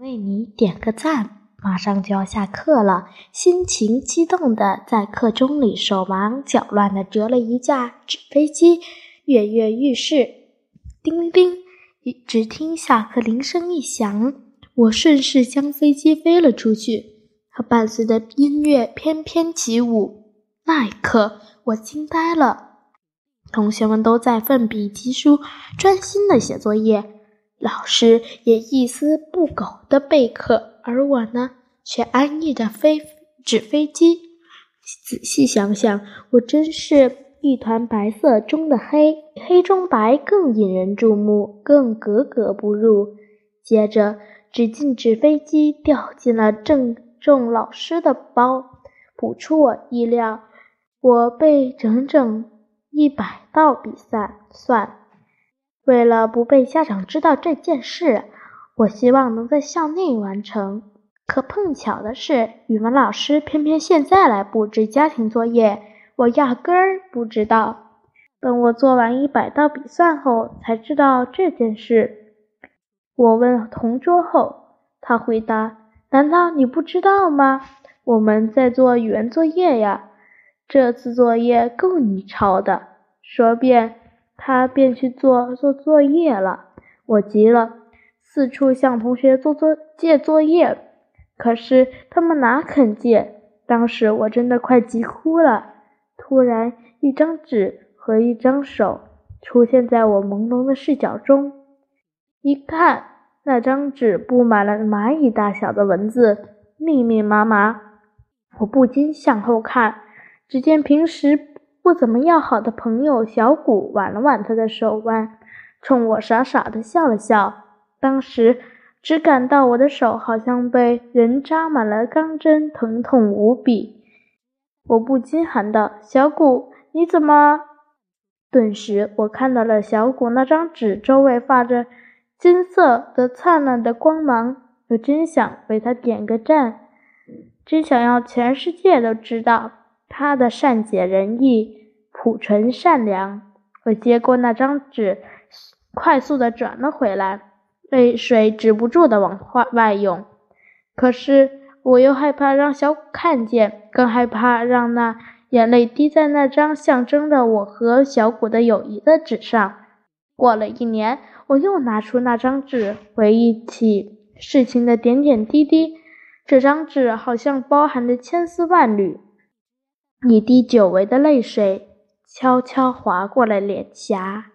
为你点个赞。马上就要下课了，心情激动的在课钟里手忙脚乱的折了一架纸飞机，跃跃欲试。叮叮，只听下课铃声一响，我顺势将飞机飞了出去，和伴随着音乐翩翩起舞。那一刻，我惊呆了。同学们都在奋笔疾书，专心的写作业。老师也一丝不苟地备课，而我呢，却安逸地飞纸飞机。仔细想想，我真是一团白色中的黑，黑中白，更引人注目，更格格不入。接着，只见纸飞机掉进了郑重老师的包。不出我意料，我被整整一百道比赛算。为了不被家长知道这件事，我希望能在校内完成。可碰巧的是，语文老师偏偏现在来布置家庭作业，我压根儿不知道。等我做完一百道笔算后，才知道这件事。我问同桌后，他回答：“难道你不知道吗？我们在做语文作业呀，这次作业够你抄的。”说遍。他便去做做作业了，我急了，四处向同学做做借作业，可是他们哪肯借？当时我真的快急哭了。突然，一张纸和一张手出现在我朦胧的视角中，一看，那张纸布满了蚂蚁大小的文字，密密麻麻。我不禁向后看，只见平时。不怎么要好的朋友小谷挽了挽他的手腕，冲我傻傻的笑了笑。当时只感到我的手好像被人扎满了钢针，疼痛无比。我不禁喊道：“小谷，你怎么？”顿时，我看到了小谷那张纸周围发着金色的灿烂的光芒。我真想为他点个赞，真想要全世界都知道。他的善解人意、朴纯善良。我接过那张纸，快速的转了回来，泪水止不住的往外涌。可是我又害怕让小谷看见，更害怕让那眼泪滴在那张象征着我和小谷的友谊的纸上。过了一年，我又拿出那张纸，回忆起事情的点点滴滴。这张纸好像包含着千丝万缕。一滴久违的泪水悄悄划过了脸颊。